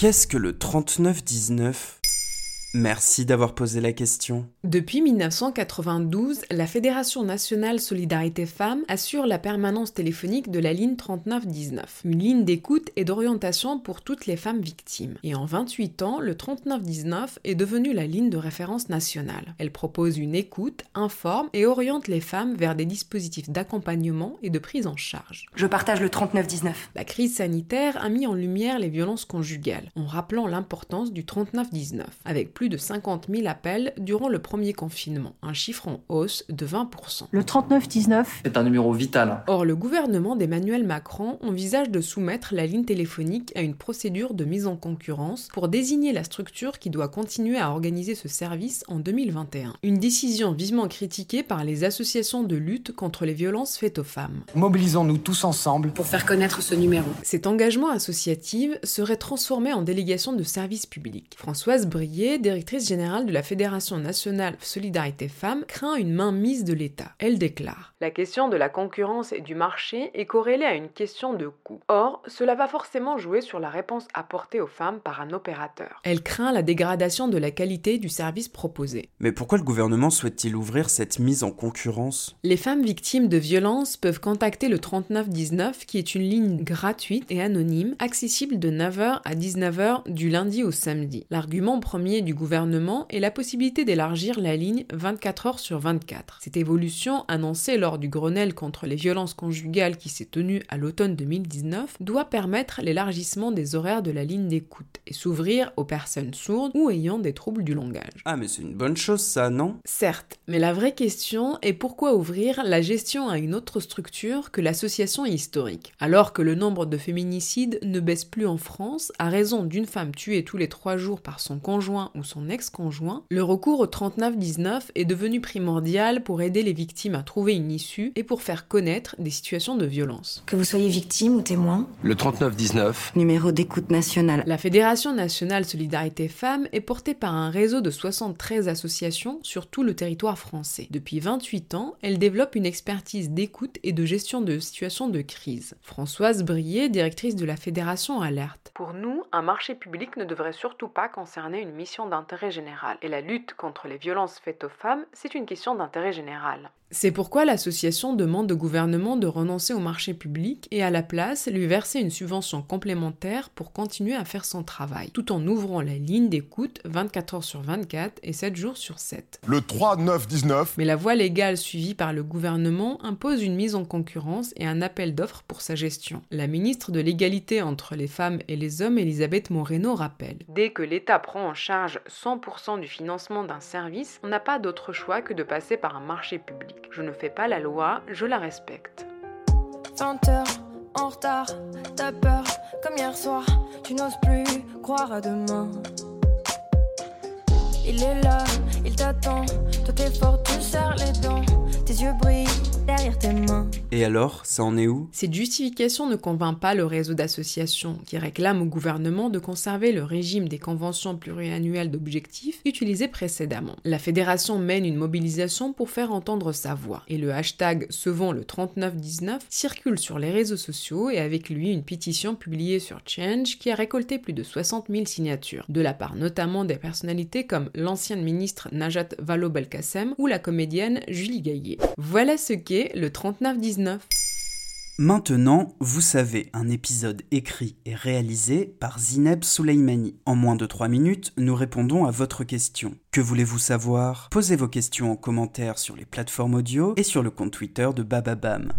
Qu'est-ce que le 3919 Merci d'avoir posé la question. Depuis 1992, la Fédération nationale Solidarité Femmes assure la permanence téléphonique de la ligne 3919, une ligne d'écoute et d'orientation pour toutes les femmes victimes. Et en 28 ans, le 3919 est devenu la ligne de référence nationale. Elle propose une écoute, informe et oriente les femmes vers des dispositifs d'accompagnement et de prise en charge. Je partage le 3919. La crise sanitaire a mis en lumière les violences conjugales, en rappelant l'importance du 3919, avec plus de 50 000 appels durant le premier confinement, un chiffre en hausse de 20%. Le 3919 est un numéro vital. Or, le gouvernement d'Emmanuel Macron envisage de soumettre la ligne téléphonique à une procédure de mise en concurrence pour désigner la structure qui doit continuer à organiser ce service en 2021. Une décision vivement critiquée par les associations de lutte contre les violences faites aux femmes. Mobilisons-nous tous ensemble pour faire connaître ce numéro. Cet engagement associatif serait transformé en délégation de service public. Françoise Brier, directrice générale de la Fédération nationale Solidarité Femmes, craint une mainmise de l'État. Elle déclare La question de la concurrence et du marché est corrélée à une question de coût. Or, cela va forcément jouer sur la réponse apportée aux femmes par un opérateur. Elle craint la dégradation de la qualité du service proposé. Mais pourquoi le gouvernement souhaite-t-il ouvrir cette mise en concurrence? Les femmes victimes de violences peuvent contacter le 3919 qui est une ligne gratuite et anonyme accessible de 9h à 19h du lundi au samedi. L'argument premier du gouvernement et la possibilité d'élargir la ligne 24 heures sur 24. Cette évolution, annoncée lors du Grenelle contre les violences conjugales qui s'est tenu à l'automne 2019, doit permettre l'élargissement des horaires de la ligne d'écoute et s'ouvrir aux personnes sourdes ou ayant des troubles du langage. Ah mais c'est une bonne chose ça, non? Certes, mais la vraie question est pourquoi ouvrir la gestion à une autre structure que l'association historique, alors que le nombre de féminicides ne baisse plus en France à raison d'une femme tuée tous les trois jours par son conjoint ou son ex-conjoint, le recours au 3919 est devenu primordial pour aider les victimes à trouver une issue et pour faire connaître des situations de violence. Que vous soyez victime ou témoin. Le 3919. Numéro d'écoute nationale. La Fédération nationale Solidarité Femmes est portée par un réseau de 73 associations sur tout le territoire français. Depuis 28 ans, elle développe une expertise d'écoute et de gestion de situations de crise. Françoise Brier, directrice de la Fédération, alerte. Pour nous, un marché public ne devrait surtout pas concerner une mission d'intérêt général. Et la lutte contre les violences faites aux femmes, c'est une question d'intérêt général. C'est pourquoi l'association demande au gouvernement de renoncer au marché public et à la place lui verser une subvention complémentaire pour continuer à faire son travail, tout en ouvrant la ligne d'écoute 24 heures sur 24 et 7 jours sur 7. Le 3919. Mais la voie légale suivie par le gouvernement impose une mise en concurrence et un appel d'offres pour sa gestion. La ministre de l'égalité entre les femmes et les hommes, Elisabeth Moreno, rappelle Dès que l'État prend en charge 100% du financement d'un service, on n'a pas d'autre choix que de passer par un marché public. Je ne fais pas la loi, je la respecte. 20 heures en retard, t'as peur comme hier soir, tu n'oses plus croire à demain. Il est là, il t'attend, toi t'es fort, tu serres les dents, tes yeux brillent derrière tes mains. Et alors, ça en est où? Cette justification ne convainc pas le réseau d'associations qui réclament au gouvernement de conserver le régime des conventions pluriannuelles d'objectifs utilisé précédemment. La fédération mène une mobilisation pour faire entendre sa voix et le hashtag Sauvons le 3919 circule sur les réseaux sociaux et avec lui une pétition publiée sur Change qui a récolté plus de 60 000 signatures, de la part notamment des personnalités comme l'ancienne ministre Najat Vallaud-Belkacem ou la comédienne Julie Gaillet. Voilà ce qu'est le 3919. Maintenant, vous savez, un épisode écrit et réalisé par Zineb Souleimani. En moins de 3 minutes, nous répondons à votre question. Que voulez-vous savoir? Posez vos questions en commentaire sur les plateformes audio et sur le compte Twitter de Bababam.